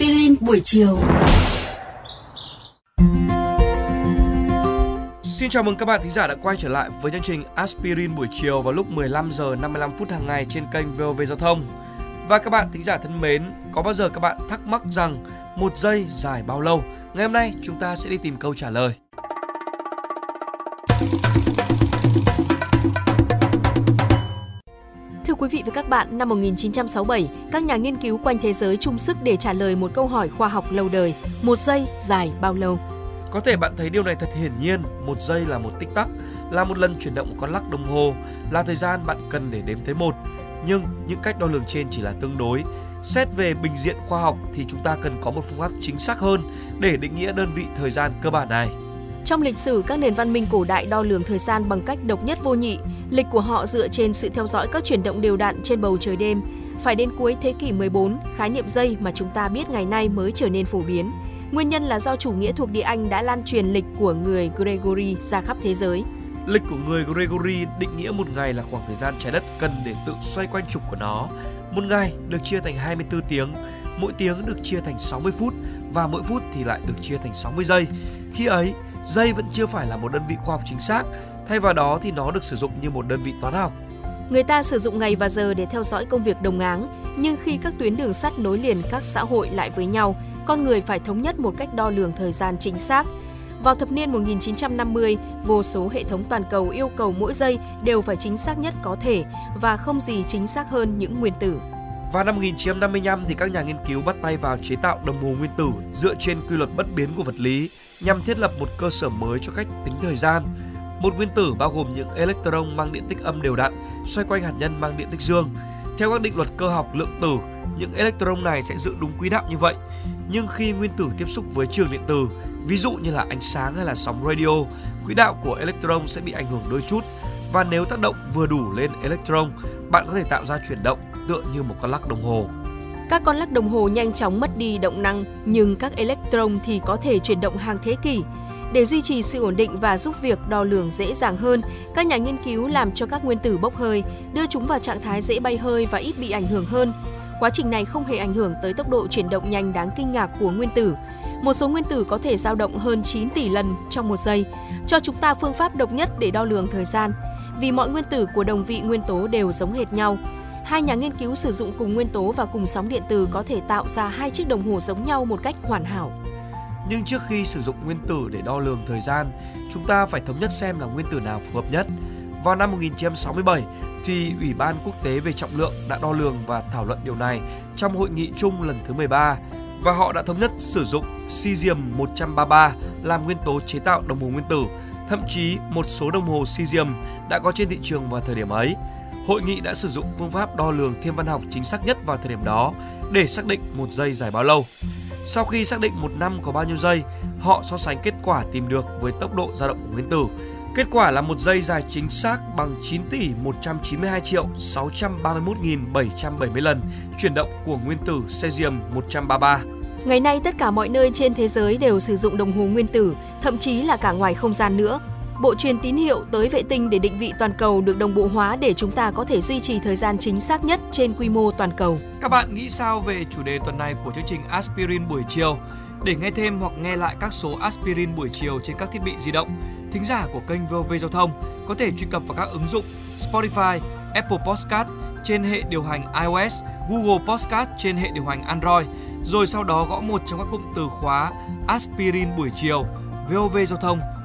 Aspirin buổi chiều. Xin chào mừng các bạn thính giả đã quay trở lại với chương trình Aspirin buổi chiều vào lúc 15 giờ 55 phút hàng ngày trên kênh VOV Giao thông. Và các bạn thính giả thân mến, có bao giờ các bạn thắc mắc rằng một giây dài bao lâu? Ngày hôm nay chúng ta sẽ đi tìm câu trả lời. Quý vị và các bạn, năm 1967, các nhà nghiên cứu quanh thế giới chung sức để trả lời một câu hỏi khoa học lâu đời, một giây dài bao lâu? Có thể bạn thấy điều này thật hiển nhiên, một giây là một tích tắc, là một lần chuyển động con lắc đồng hồ, là thời gian bạn cần để đếm tới một. Nhưng những cách đo lường trên chỉ là tương đối. Xét về bình diện khoa học thì chúng ta cần có một phương pháp chính xác hơn để định nghĩa đơn vị thời gian cơ bản này. Trong lịch sử, các nền văn minh cổ đại đo lường thời gian bằng cách độc nhất vô nhị. Lịch của họ dựa trên sự theo dõi các chuyển động đều đặn trên bầu trời đêm. Phải đến cuối thế kỷ 14, khái niệm giây mà chúng ta biết ngày nay mới trở nên phổ biến. Nguyên nhân là do chủ nghĩa thuộc địa Anh đã lan truyền lịch của người Gregory ra khắp thế giới. Lịch của người Gregory định nghĩa một ngày là khoảng thời gian trái đất cần để tự xoay quanh trục của nó. Một ngày được chia thành 24 tiếng, mỗi tiếng được chia thành 60 phút và mỗi phút thì lại được chia thành 60 giây. Khi ấy, giây vẫn chưa phải là một đơn vị khoa học chính xác, thay vào đó thì nó được sử dụng như một đơn vị toán học. Người ta sử dụng ngày và giờ để theo dõi công việc đồng áng, nhưng khi các tuyến đường sắt nối liền các xã hội lại với nhau, con người phải thống nhất một cách đo lường thời gian chính xác. Vào thập niên 1950, vô số hệ thống toàn cầu yêu cầu mỗi giây đều phải chính xác nhất có thể và không gì chính xác hơn những nguyên tử. Vào năm 1955 thì các nhà nghiên cứu bắt tay vào chế tạo đồng hồ nguyên tử dựa trên quy luật bất biến của vật lý nhằm thiết lập một cơ sở mới cho cách tính thời gian. Một nguyên tử bao gồm những electron mang điện tích âm đều đặn xoay quanh hạt nhân mang điện tích dương. Theo các định luật cơ học lượng tử, những electron này sẽ giữ đúng quỹ đạo như vậy. Nhưng khi nguyên tử tiếp xúc với trường điện tử, ví dụ như là ánh sáng hay là sóng radio, quỹ đạo của electron sẽ bị ảnh hưởng đôi chút. Và nếu tác động vừa đủ lên electron, bạn có thể tạo ra chuyển động tựa như một con lắc đồng hồ. Các con lắc đồng hồ nhanh chóng mất đi động năng, nhưng các electron thì có thể chuyển động hàng thế kỷ. Để duy trì sự ổn định và giúp việc đo lường dễ dàng hơn, các nhà nghiên cứu làm cho các nguyên tử bốc hơi, đưa chúng vào trạng thái dễ bay hơi và ít bị ảnh hưởng hơn. Quá trình này không hề ảnh hưởng tới tốc độ chuyển động nhanh đáng kinh ngạc của nguyên tử. Một số nguyên tử có thể dao động hơn 9 tỷ lần trong một giây, cho chúng ta phương pháp độc nhất để đo lường thời gian. Vì mọi nguyên tử của đồng vị nguyên tố đều giống hệt nhau, hai nhà nghiên cứu sử dụng cùng nguyên tố và cùng sóng điện từ có thể tạo ra hai chiếc đồng hồ giống nhau một cách hoàn hảo. Nhưng trước khi sử dụng nguyên tử để đo lường thời gian, chúng ta phải thống nhất xem là nguyên tử nào phù hợp nhất. Vào năm 1967, thì Ủy ban Quốc tế về trọng lượng đã đo lường và thảo luận điều này trong hội nghị chung lần thứ 13 và họ đã thống nhất sử dụng cesium 133 làm nguyên tố chế tạo đồng hồ nguyên tử. Thậm chí một số đồng hồ cesium đã có trên thị trường vào thời điểm ấy. Hội nghị đã sử dụng phương pháp đo lường thiên văn học chính xác nhất vào thời điểm đó để xác định một giây dài bao lâu. Sau khi xác định một năm có bao nhiêu giây, họ so sánh kết quả tìm được với tốc độ dao động của nguyên tử. Kết quả là một giây dài chính xác bằng 9 tỷ 192 triệu 631.770 lần chuyển động của nguyên tử cesium 133. Ngày nay tất cả mọi nơi trên thế giới đều sử dụng đồng hồ nguyên tử, thậm chí là cả ngoài không gian nữa. Bộ truyền tín hiệu tới vệ tinh để định vị toàn cầu được đồng bộ hóa để chúng ta có thể duy trì thời gian chính xác nhất trên quy mô toàn cầu. Các bạn nghĩ sao về chủ đề tuần này của chương trình Aspirin buổi chiều? Để nghe thêm hoặc nghe lại các số Aspirin buổi chiều trên các thiết bị di động, thính giả của kênh VOV Giao thông có thể truy cập vào các ứng dụng Spotify, Apple Podcast trên hệ điều hành iOS, Google Podcast trên hệ điều hành Android, rồi sau đó gõ một trong các cụm từ khóa Aspirin buổi chiều, VOV Giao thông